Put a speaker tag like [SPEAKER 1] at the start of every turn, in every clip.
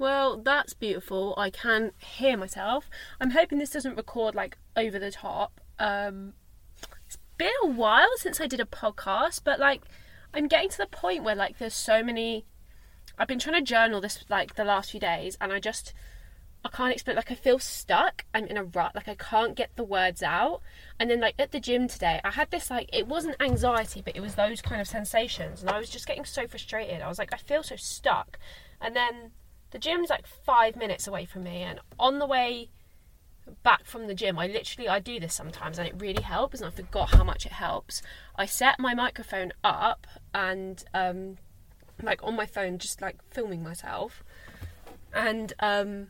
[SPEAKER 1] Well, that's beautiful. I can hear myself. I'm hoping this doesn't record like over the top. Um, it's been a while since I did a podcast, but like I'm getting to the point where like there's so many. I've been trying to journal this like the last few days, and I just I can't explain. Like I feel stuck. I'm in a rut. Like I can't get the words out. And then like at the gym today, I had this like it wasn't anxiety, but it was those kind of sensations, and I was just getting so frustrated. I was like, I feel so stuck. And then the gym's like five minutes away from me, and on the way back from the gym, I literally I do this sometimes, and it really helps. And I forgot how much it helps. I set my microphone up and um, like on my phone, just like filming myself, and um,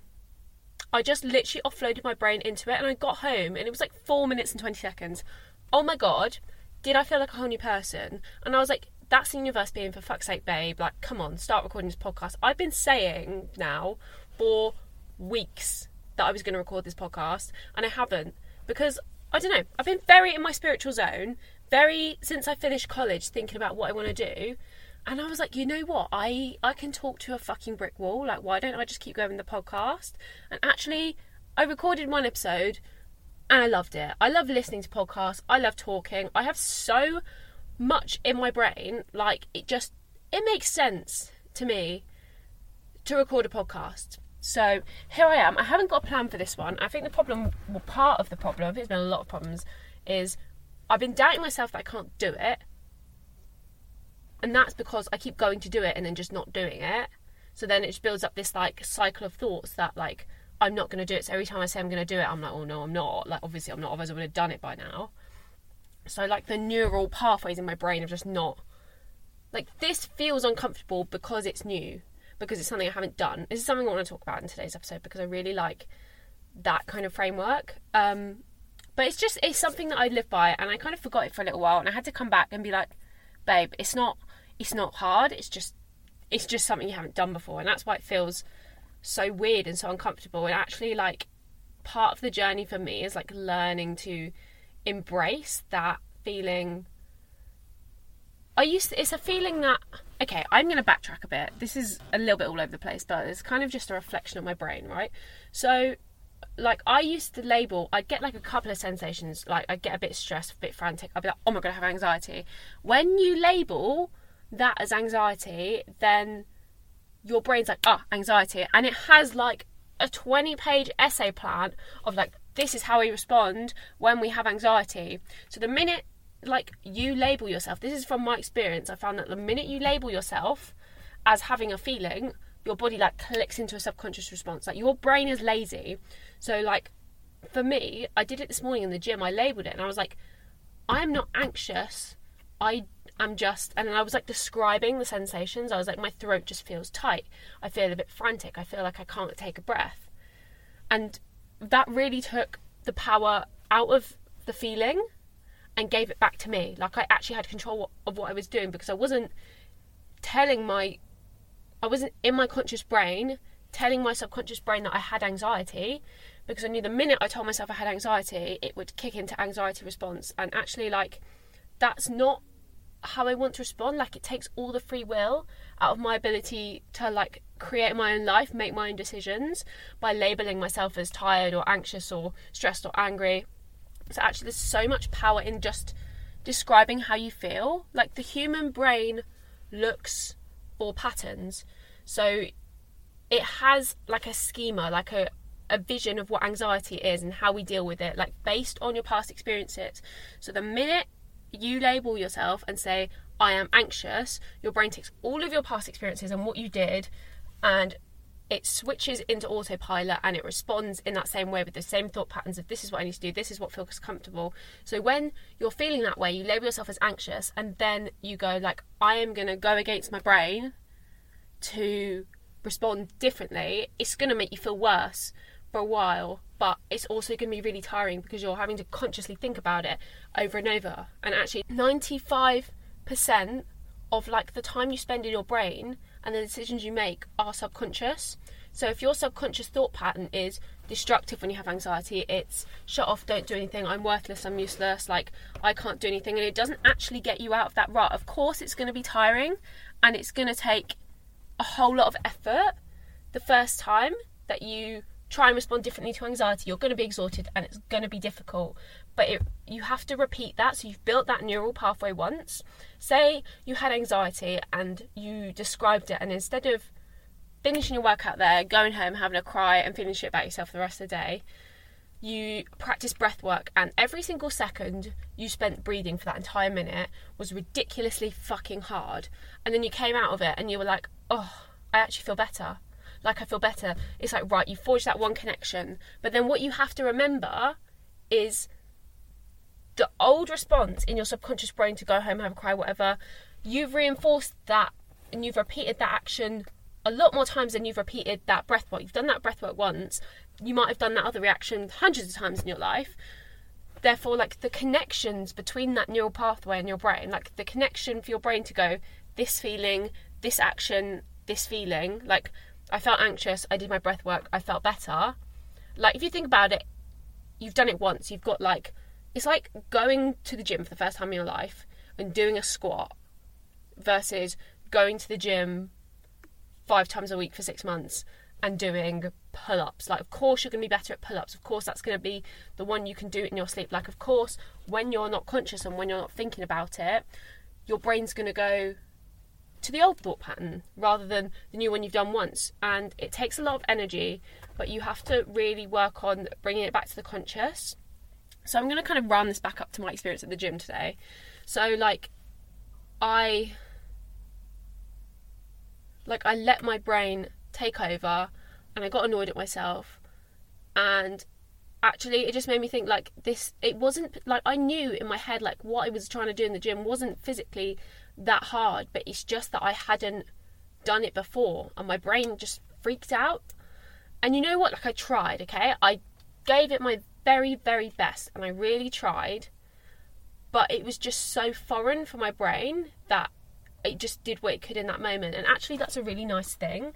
[SPEAKER 1] I just literally offloaded my brain into it, and I got home, and it was like four minutes and twenty seconds. Oh my god, did I feel like a whole new person? And I was like, that's the universe being for fuck's sake, babe. Like, come on, start recording this podcast. I've been saying now for weeks that I was going to record this podcast, and I haven't because I don't know. I've been very in my spiritual zone, very since I finished college, thinking about what I want to do. And I was like, you know what? I I can talk to a fucking brick wall. Like, why don't I just keep going the podcast? And actually, I recorded one episode, and I loved it. I love listening to podcasts. I love talking. I have so much in my brain like it just it makes sense to me to record a podcast. So here i am. I haven't got a plan for this one. I think the problem well part of the problem there's been a lot of problems is i've been doubting myself that i can't do it. And that's because i keep going to do it and then just not doing it. So then it just builds up this like cycle of thoughts that like i'm not going to do it. So every time i say i'm going to do it i'm like oh no i'm not. Like obviously i'm not. Otherwise i would have done it by now so like the neural pathways in my brain are just not like this feels uncomfortable because it's new, because it's something I haven't done. This is something I want to talk about in today's episode because I really like that kind of framework. Um, but it's just it's something that I live by, and I kind of forgot it for a little while, and I had to come back and be like, babe, it's not it's not hard. It's just it's just something you haven't done before, and that's why it feels so weird and so uncomfortable. And actually, like part of the journey for me is like learning to embrace that feeling. I used to, it's a feeling that okay, I'm going to backtrack a bit. This is a little bit all over the place, but it's kind of just a reflection of my brain, right? So, like, I used to label, I'd get like a couple of sensations, like, I'd get a bit stressed, a bit frantic. I'd be like, oh my god, I have anxiety. When you label that as anxiety, then your brain's like, ah, oh, anxiety. And it has like a 20 page essay plan of like this is how we respond when we have anxiety. So the minute like you label yourself, this is from my experience, I found that the minute you label yourself as having a feeling, your body like clicks into a subconscious response. Like your brain is lazy. So like for me, I did it this morning in the gym. I labeled it and I was like, I am not anxious. I am just, and I was like describing the sensations. I was like, my throat just feels tight. I feel a bit frantic. I feel like I can't take a breath. And that really took the power out of the feeling and gave it back to me. Like I actually had control of what I was doing because I wasn't telling my, I wasn't in my conscious brain telling my subconscious brain that I had anxiety because I knew the minute I told myself I had anxiety, it would kick into anxiety response. And actually, like, that's not how I want to respond. Like, it takes all the free will out of my ability to, like, create my own life, make my own decisions by labeling myself as tired or anxious or stressed or angry. So actually, there's so much power in just describing how you feel. Like the human brain looks for patterns. So it has like a schema, like a, a vision of what anxiety is and how we deal with it, like based on your past experiences. So the minute you label yourself and say, I am anxious, your brain takes all of your past experiences and what you did and it switches into autopilot and it responds in that same way with the same thought patterns of this is what I need to do, this is what feels comfortable. So when you're feeling that way, you label yourself as anxious and then you go like I am going to go against my brain to respond differently. It's going to make you feel worse for a while, but it's also going to be really tiring because you're having to consciously think about it over and over. And actually 95% of like the time you spend in your brain and the decisions you make are subconscious. So if your subconscious thought pattern is destructive when you have anxiety, it's shut off, don't do anything, I'm worthless, I'm useless, like I can't do anything, and it doesn't actually get you out of that rut. Of course, it's going to be tiring and it's going to take a whole lot of effort the first time that you try and respond differently to anxiety, you're going to be exhausted and it's going to be difficult. But it, you have to repeat that. So you've built that neural pathway once. Say you had anxiety and you described it, and instead of finishing your workout there, going home, having a cry, and feeling shit about yourself for the rest of the day, you practice breath work, and every single second you spent breathing for that entire minute was ridiculously fucking hard. And then you came out of it and you were like, oh, I actually feel better. Like, I feel better. It's like, right, you forged that one connection. But then what you have to remember is the old response in your subconscious brain to go home, have a cry, whatever. You've reinforced that and you've repeated that action a lot more times than you've repeated that breath work. You've done that breath work once. You might have done that other reaction hundreds of times in your life. Therefore, like the connections between that neural pathway in your brain, like the connection for your brain to go, this feeling, this action, this feeling, like I felt anxious, I did my breath work, I felt better. Like if you think about it, you've done it once, you've got like it's like going to the gym for the first time in your life and doing a squat versus going to the gym five times a week for six months and doing pull ups. Like, of course, you're going to be better at pull ups. Of course, that's going to be the one you can do in your sleep. Like, of course, when you're not conscious and when you're not thinking about it, your brain's going to go to the old thought pattern rather than the new one you've done once. And it takes a lot of energy, but you have to really work on bringing it back to the conscious. So, I'm going to kind of round this back up to my experience at the gym today. So, like, I like I let my brain take over and I got annoyed at myself. And actually it just made me think like this it wasn't like I knew in my head like what I was trying to do in the gym wasn't physically that hard but it's just that I hadn't done it before and my brain just freaked out. And you know what? Like I tried okay? I gave it my very very best and I really tried but it was just so foreign for my brain that it just did what it could in that moment. And actually, that's a really nice thing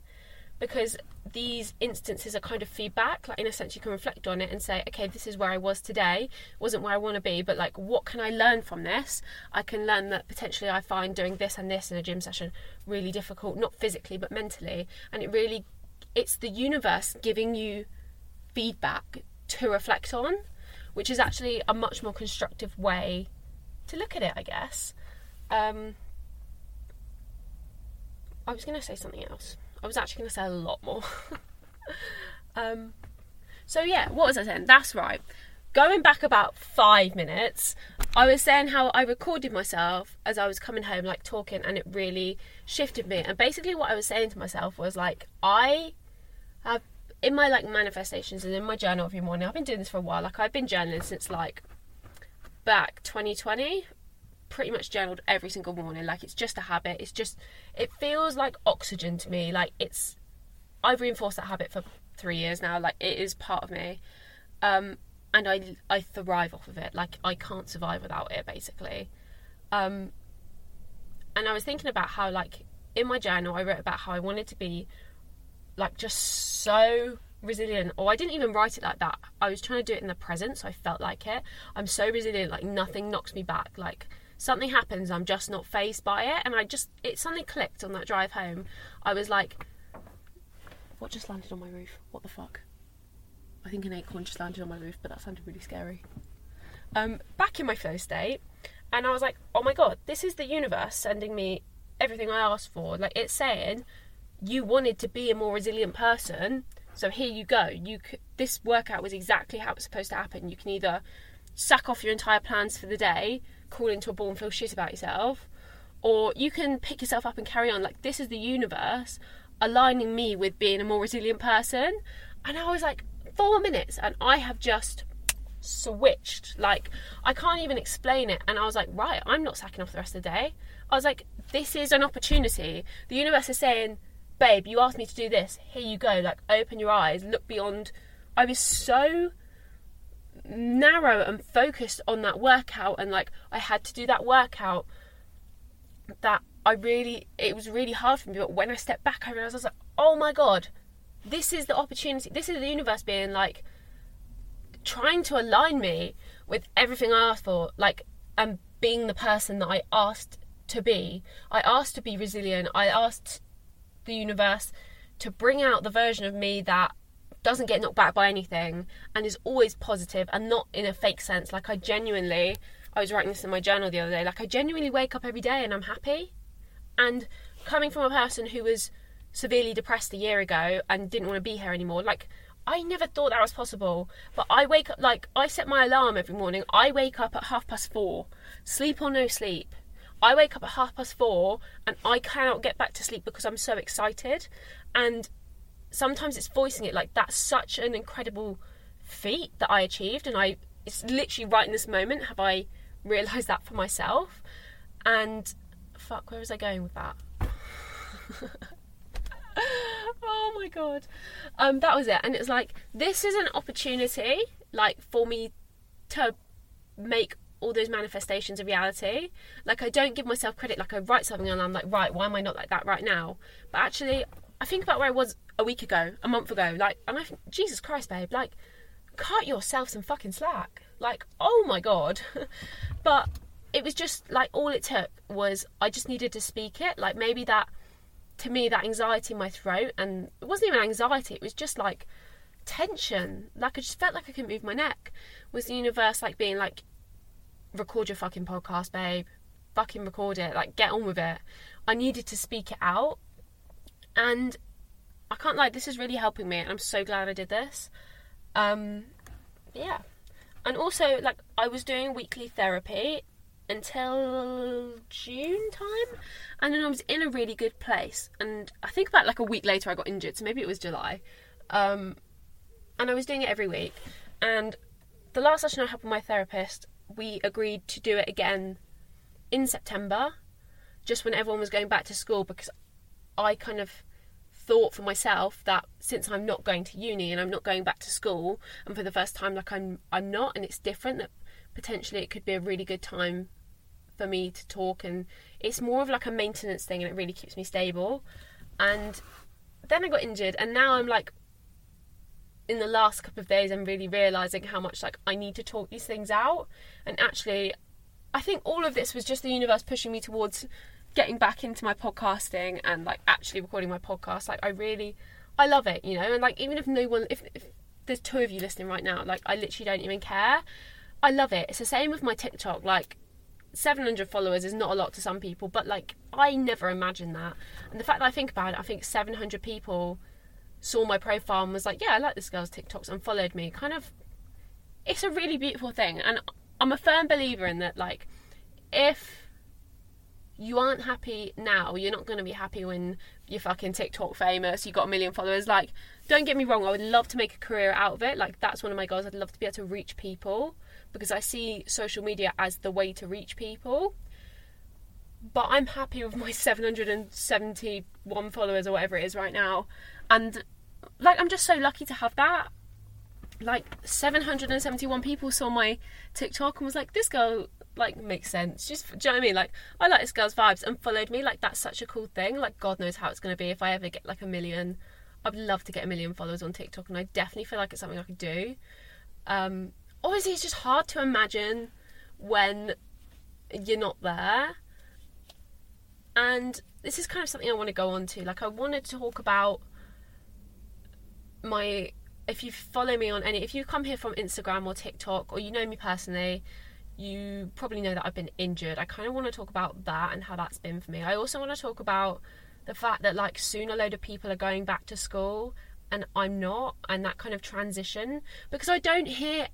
[SPEAKER 1] because these instances are kind of feedback. Like, in a sense, you can reflect on it and say, okay, this is where I was today, wasn't where I want to be, but like, what can I learn from this? I can learn that potentially I find doing this and this in a gym session really difficult, not physically, but mentally. And it really, it's the universe giving you feedback to reflect on, which is actually a much more constructive way to look at it, I guess. Um, I was going to say something else. I was actually going to say a lot more. um, so yeah, what was I saying? That's right. Going back about five minutes, I was saying how I recorded myself as I was coming home, like talking, and it really shifted me. And basically, what I was saying to myself was like, I have in my like manifestations and in my journal every morning. I've been doing this for a while. Like I've been journaling since like back 2020 pretty much journaled every single morning. Like it's just a habit. It's just it feels like oxygen to me. Like it's I've reinforced that habit for three years now. Like it is part of me. Um, and I I thrive off of it. Like I can't survive without it basically. Um, and I was thinking about how like in my journal I wrote about how I wanted to be like just so resilient or I didn't even write it like that. I was trying to do it in the present so I felt like it. I'm so resilient like nothing knocks me back. Like something happens, I'm just not phased by it. And I just, it suddenly clicked on that drive home. I was like, what just landed on my roof? What the fuck? I think an acorn just landed on my roof, but that sounded really scary. Um, back in my flow state, and I was like, oh my god, this is the universe sending me everything I asked for. Like it's saying, you wanted to be a more resilient person, so here you go. You c- this workout was exactly how it's supposed to happen. You can either sack off your entire plans for the day, call into a ball and feel shit about yourself, or you can pick yourself up and carry on. Like, this is the universe aligning me with being a more resilient person. And I was like, four minutes, and I have just switched. Like, I can't even explain it. And I was like, right, I'm not sacking off the rest of the day. I was like, this is an opportunity. The universe is saying, babe, you asked me to do this. Here you go. Like, open your eyes, look beyond. I was so narrow and focused on that workout and like I had to do that workout that I really it was really hard for me but when I stepped back I realized I was like oh my god this is the opportunity this is the universe being like trying to align me with everything I asked for like and being the person that I asked to be I asked to be resilient I asked the universe to bring out the version of me that doesn't get knocked back by anything and is always positive and not in a fake sense. Like I genuinely, I was writing this in my journal the other day. Like I genuinely wake up every day and I'm happy. And coming from a person who was severely depressed a year ago and didn't want to be here anymore, like I never thought that was possible. But I wake up like I set my alarm every morning. I wake up at half past four, sleep or no sleep. I wake up at half past four and I cannot get back to sleep because I'm so excited. And sometimes it's voicing it like that's such an incredible feat that I achieved. And I, it's literally right in this moment have I realised that for myself. And fuck, where was I going with that? oh my god. Um, that was it. And it was like, this is an opportunity, like, for me to make all those manifestations of reality. Like I don't give myself credit. Like I write something and I'm like, right, why am I not like that right now? But actually, I think about where I was a week ago, a month ago. Like, and I think, Jesus Christ, babe, like, cut yourself some fucking slack. Like, oh my god. but it was just like all it took was I just needed to speak it. Like maybe that to me that anxiety in my throat and it wasn't even anxiety, it was just like tension. Like I just felt like I couldn't move my neck. Was the universe like being like record your fucking podcast, babe. Fucking record it. Like, get on with it. I needed to speak it out. And I can't lie, this is really helping me. And I'm so glad I did this. Um, yeah. And also, like, I was doing weekly therapy until June time. And then I was in a really good place. And I think about like a week later, I got injured. So maybe it was July. Um, and I was doing it every week. And the last session I had with my therapist, we agreed to do it again in September, just when everyone was going back to school, because I kind of thought for myself that since I'm not going to uni and I'm not going back to school, and for the first time, like I'm, I'm not, and it's different. That potentially it could be a really good time for me to talk, and it's more of like a maintenance thing, and it really keeps me stable. And then I got injured, and now I'm like in the last couple of days I'm really realizing how much like I need to talk these things out. And actually I think all of this was just the universe pushing me towards getting back into my podcasting and like actually recording my podcast. Like I really I love it you know? And like even if no one if, if there's two of you listening right now like I literally don't even care. I love it. It's the same with my TikTok. Like 700 followers is not a lot to some people but like I never imagined that. And the fact that I think about it I think 700 people saw my profile and was like, yeah, I like this girl's TikToks and followed me. Kind of, it's a really beautiful thing. And I'm a firm believer in that, like, if you aren't happy now, you're not going to be happy when you're fucking TikTok famous, you got a million followers. Like, don't get me wrong, I would love to make a career out of it. Like, that's one of my goals. I'd love to be able to reach people because I see social media as the way to reach people. But I'm happy with my 771 followers or whatever it is right now. And like I'm just so lucky to have that. Like 771 people saw my TikTok and was like, "This girl like makes sense." Just do you know what I mean? Like I like this girl's vibes and followed me. Like that's such a cool thing. Like God knows how it's going to be if I ever get like a million. I'd love to get a million followers on TikTok, and I definitely feel like it's something I could do. Um, obviously, it's just hard to imagine when you're not there. And this is kind of something I want to go on to. Like, I wanted to talk about my if you follow me on any if you come here from Instagram or TikTok or you know me personally, you probably know that I've been injured. I kind of want to talk about that and how that's been for me. I also want to talk about the fact that like soon a load of people are going back to school and I'm not and that kind of transition because I don't hear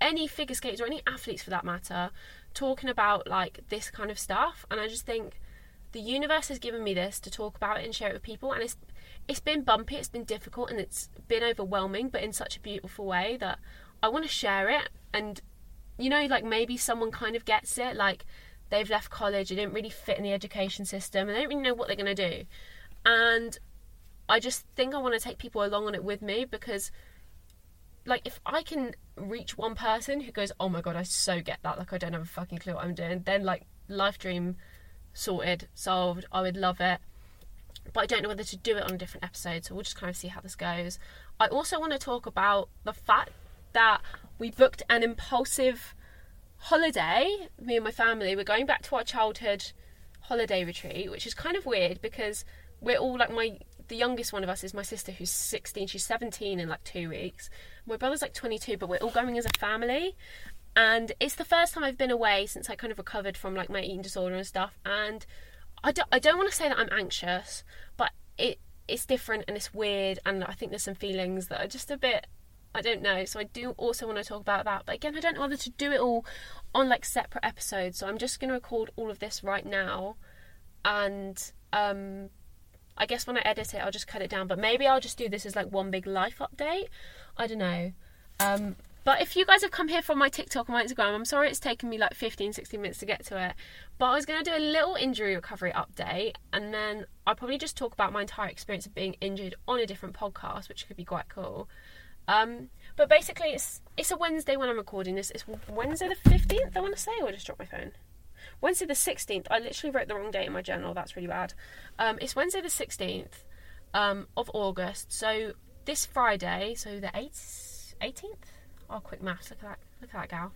[SPEAKER 1] any figure skaters or any athletes for that matter talking about like this kind of stuff and I just think the universe has given me this to talk about it and share it with people and it's it's been bumpy, it's been difficult, and it's been overwhelming, but in such a beautiful way that I want to share it. And, you know, like maybe someone kind of gets it, like they've left college, they didn't really fit in the education system, and they don't really know what they're going to do. And I just think I want to take people along on it with me because, like, if I can reach one person who goes, oh my god, I so get that, like, I don't have a fucking clue what I'm doing, then, like, life dream sorted, solved, I would love it but I don't know whether to do it on a different episode, so we'll just kind of see how this goes. I also want to talk about the fact that we booked an impulsive holiday, me and my family. We're going back to our childhood holiday retreat, which is kind of weird because we're all like my the youngest one of us is my sister who's 16 she's 17 in like two weeks my brother's like 22 but we're all going as a family and it's the first time i've been away since i kind of recovered from like my eating disorder and stuff and i don't, I don't want to say that i'm anxious but it it's different and it's weird and i think there's some feelings that are just a bit I don't know. So I do also want to talk about that. But again, I don't know whether to do it all on like separate episodes. So I'm just going to record all of this right now. And um, I guess when I edit it, I'll just cut it down. But maybe I'll just do this as like one big life update. I don't know. Um, but if you guys have come here from my TikTok and my Instagram, I'm sorry it's taken me like 15, 16 minutes to get to it. But I was going to do a little injury recovery update and then I'll probably just talk about my entire experience of being injured on a different podcast, which could be quite cool. Um, but basically, it's it's a Wednesday when I'm recording this. It's Wednesday the 15th, I want to say, or I just dropped my phone. Wednesday the 16th. I literally wrote the wrong date in my journal. That's really bad. Um, it's Wednesday the 16th um, of August. So this Friday, so the 8th, 18th? Oh, quick maths. Look at that. Look at that gal.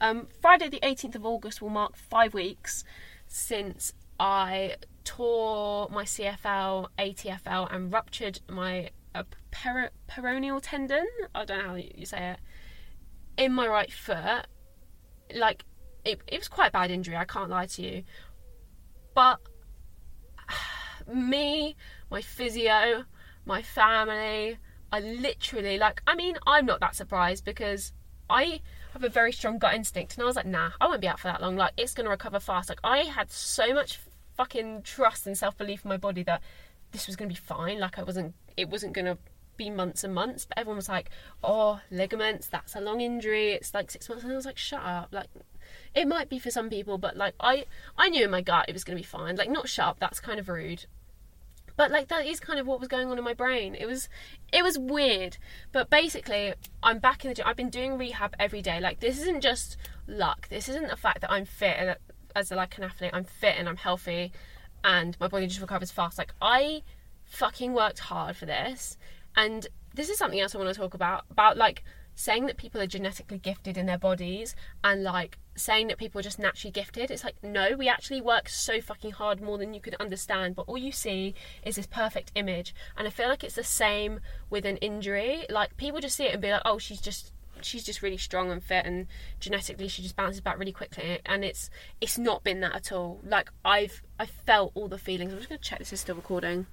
[SPEAKER 1] Um, Friday the 18th of August will mark five weeks since I tore my CFL, ATFL, and ruptured my a per- peroneal tendon. I don't know how you say it. In my right foot, like it, it was quite a bad injury. I can't lie to you, but me, my physio, my family, I literally like. I mean, I'm not that surprised because I have a very strong gut instinct, and I was like, nah, I won't be out for that long. Like, it's gonna recover fast. Like, I had so much fucking trust and self belief in my body that this was gonna be fine. Like, I wasn't. It wasn't gonna be months and months. But everyone was like, "Oh, ligaments. That's a long injury. It's like six months." And I was like, "Shut up!" Like, it might be for some people, but like I, I knew in my gut it was going to be fine. Like, not shut up. That's kind of rude. But like that is kind of what was going on in my brain. It was, it was weird. But basically, I'm back in the gym. I've been doing rehab every day. Like this isn't just luck. This isn't the fact that I'm fit as a, like an athlete, I'm fit and I'm healthy, and my body just recovers fast. Like I fucking worked hard for this and this is something else I want to talk about about like saying that people are genetically gifted in their bodies and like saying that people are just naturally gifted. It's like, no, we actually work so fucking hard more than you could understand, but all you see is this perfect image. And I feel like it's the same with an injury. Like, people just see it and be like, oh, she's just. She's just really strong and fit, and genetically she just bounces back really quickly. And it's it's not been that at all. Like I've I felt all the feelings. I'm just gonna check this is still recording.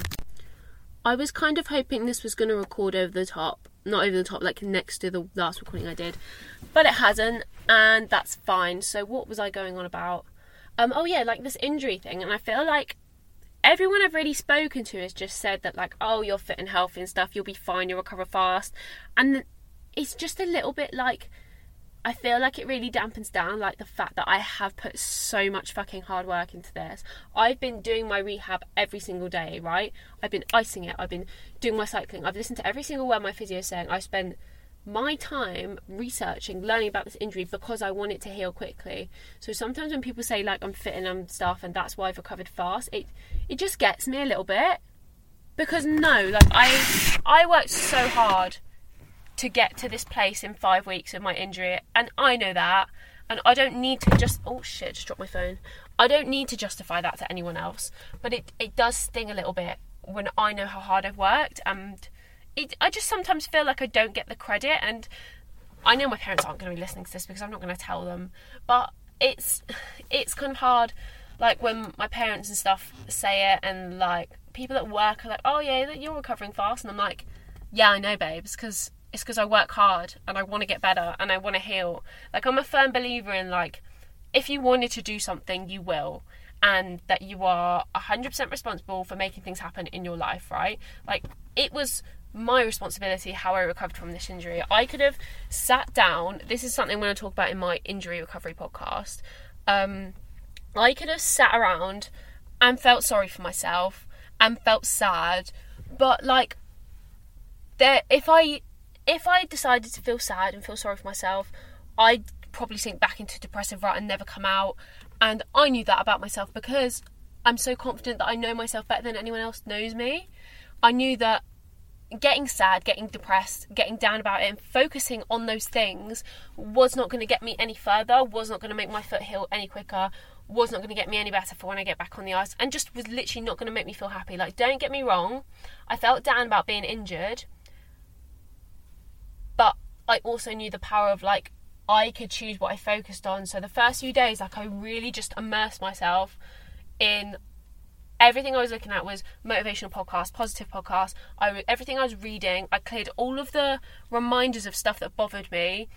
[SPEAKER 1] I was kind of hoping this was going to record over the top, not over the top, like next to the last recording I did, but it hasn't, and that's fine. So, what was I going on about? Um, oh yeah, like this injury thing, and I feel like everyone I've really spoken to has just said that, like, oh, you're fit and healthy and stuff, you'll be fine, you'll recover fast, and it's just a little bit like I feel like it really dampens down like the fact that I have put so much fucking hard work into this. I've been doing my rehab every single day, right? I've been icing it. I've been doing my cycling. I've listened to every single word my physio is saying. I spent my time researching, learning about this injury because I want it to heal quickly. So sometimes when people say like I'm fit and I'm stuff and that's why I've recovered fast, it it just gets me a little bit. Because no, like I I worked so hard to get to this place in five weeks of my injury, and I know that, and I don't need to just oh shit, just dropped my phone. I don't need to justify that to anyone else, but it it does sting a little bit when I know how hard I've worked, and it, I just sometimes feel like I don't get the credit, and I know my parents aren't going to be listening to this because I'm not going to tell them, but it's it's kind of hard like when my parents and stuff say it and like people at work are like oh yeah you're recovering fast and i'm like yeah i know babes because it's because I work hard and I want to get better and I want to heal. Like I'm a firm believer in like if you wanted to do something, you will. And that you are 100% responsible for making things happen in your life, right? Like, it was my responsibility how I recovered from this injury. I could have sat down. This is something I'm going to talk about in my injury recovery podcast. Um, I could have sat around and felt sorry for myself and felt sad, but like, there, if I if I decided to feel sad and feel sorry for myself, I'd probably sink back into depressive rut and never come out. And I knew that about myself because I'm so confident that I know myself better than anyone else knows me. I knew that getting sad, getting depressed, getting down about it, and focusing on those things was not going to get me any further, was not going to make my foot heal any quicker, was not going to get me any better for when I get back on the ice, and just was literally not going to make me feel happy. Like, don't get me wrong, I felt down about being injured, but I also knew the power of like, I could choose what I focused on. So the first few days, like, I really just immersed myself in everything I was looking at was motivational podcasts, positive podcasts. I everything I was reading, I cleared all of the reminders of stuff that bothered me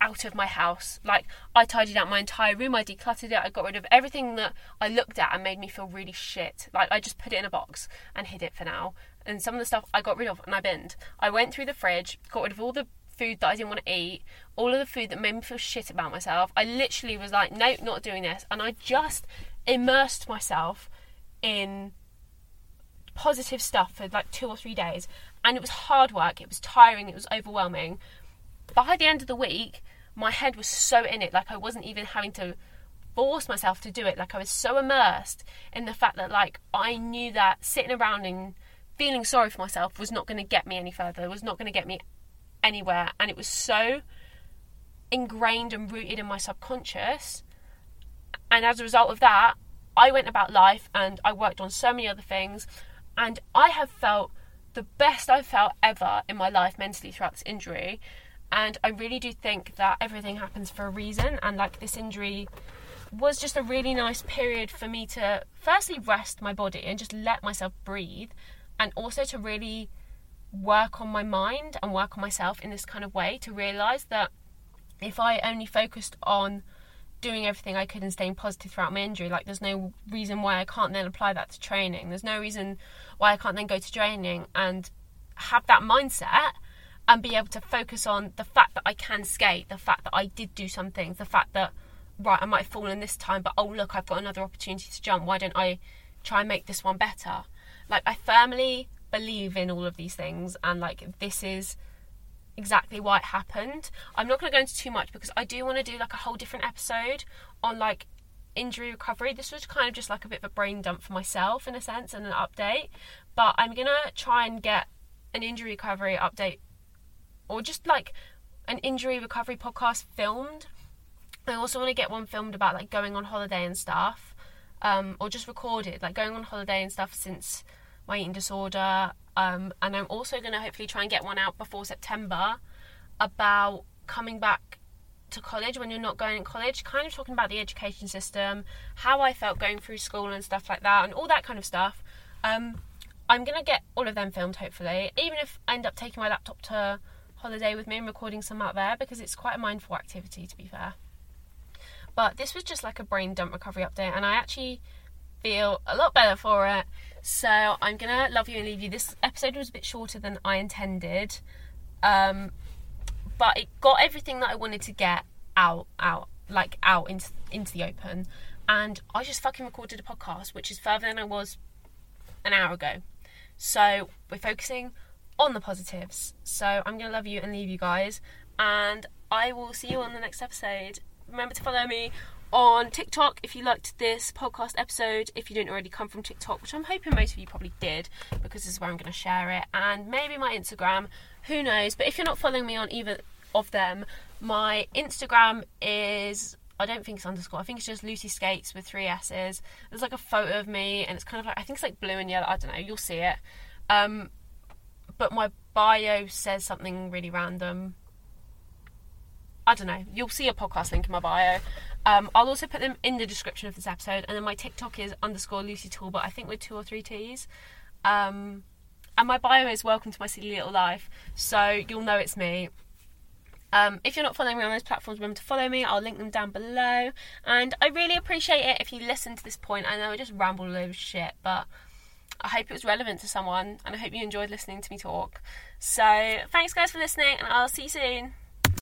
[SPEAKER 1] out of my house. Like I tidied out my entire room, I decluttered it, I got rid of everything that I looked at and made me feel really shit. Like I just put it in a box and hid it for now. And some of the stuff I got rid of and I binned. I went through the fridge, got rid of all the food that I didn't want to eat, all of the food that made me feel shit about myself. I literally was like, nope, not doing this. And I just immersed myself in positive stuff for like two or three days. And it was hard work, it was tiring, it was overwhelming. By the end of the week, my head was so in it, like I wasn't even having to force myself to do it. Like I was so immersed in the fact that like I knew that sitting around and feeling sorry for myself was not going to get me any further. It was not going to get me anywhere. And it was so ingrained and rooted in my subconscious. And as a result of that, I went about life and I worked on so many other things, and I have felt the best I've felt ever in my life mentally throughout this injury. And I really do think that everything happens for a reason, and like this injury was just a really nice period for me to firstly rest my body and just let myself breathe, and also to really work on my mind and work on myself in this kind of way to realize that if I only focused on doing everything I could and staying positive throughout my injury. Like, there's no reason why I can't then apply that to training. There's no reason why I can't then go to training and have that mindset and be able to focus on the fact that I can skate, the fact that I did do some things, the fact that, right, I might have fallen this time, but oh, look, I've got another opportunity to jump. Why don't I try and make this one better? Like, I firmly believe in all of these things, and like, this is exactly why it happened. I'm not going to go into too much because I do want to do like a whole different episode on like injury recovery. This was kind of just like a bit of a brain dump for myself in a sense and an update. But I'm going to try and get an injury recovery update or just like an injury recovery podcast filmed. I also want to get one filmed about like going on holiday and stuff. Um, or just recorded, like going on holiday and stuff since my eating disorder um, and I'm also going to hopefully try and get one out before September about coming back to college when you're not going to college, kind of talking about the education system, how I felt going through school and stuff like that, and all that kind of stuff. Um, I'm going to get all of them filmed hopefully, even if I end up taking my laptop to holiday with me and recording some out there because it's quite a mindful activity to be fair. But this was just like a brain dump recovery update, and I actually feel a lot better for it. So I'm gonna love you and leave you. This episode was a bit shorter than I intended, um, but it got everything that I wanted to get out, out, like out into into the open. And I just fucking recorded a podcast, which is further than I was an hour ago. So we're focusing on the positives. So I'm gonna love you and leave you guys, and I will see you on the next episode. Remember to follow me on TikTok if you liked this podcast episode. If you didn't already come from TikTok, which I'm hoping most of you probably did because this is where I'm going to share it, and maybe my Instagram, who knows. But if you're not following me on either of them, my Instagram is. I don't think it's underscore. I think it's just Lucy Skates with three S's. There's like a photo of me, and it's kind of like I think it's like blue and yellow. I don't know. You'll see it. Um, but my bio says something really random. I don't know. You'll see a podcast link in my bio. Um, I'll also put them in the description of this episode. And then my TikTok is underscore Lucy Talbot, I think with two or three T's. Um, and my bio is welcome to my silly little life. So you'll know it's me. Um, if you're not following me on those platforms, remember to follow me. I'll link them down below. And I really appreciate it if you listen to this point. I know I just rambled of shit, but I hope it was relevant to someone and I hope you enjoyed listening to me talk. So thanks, guys, for listening, and I'll see you soon.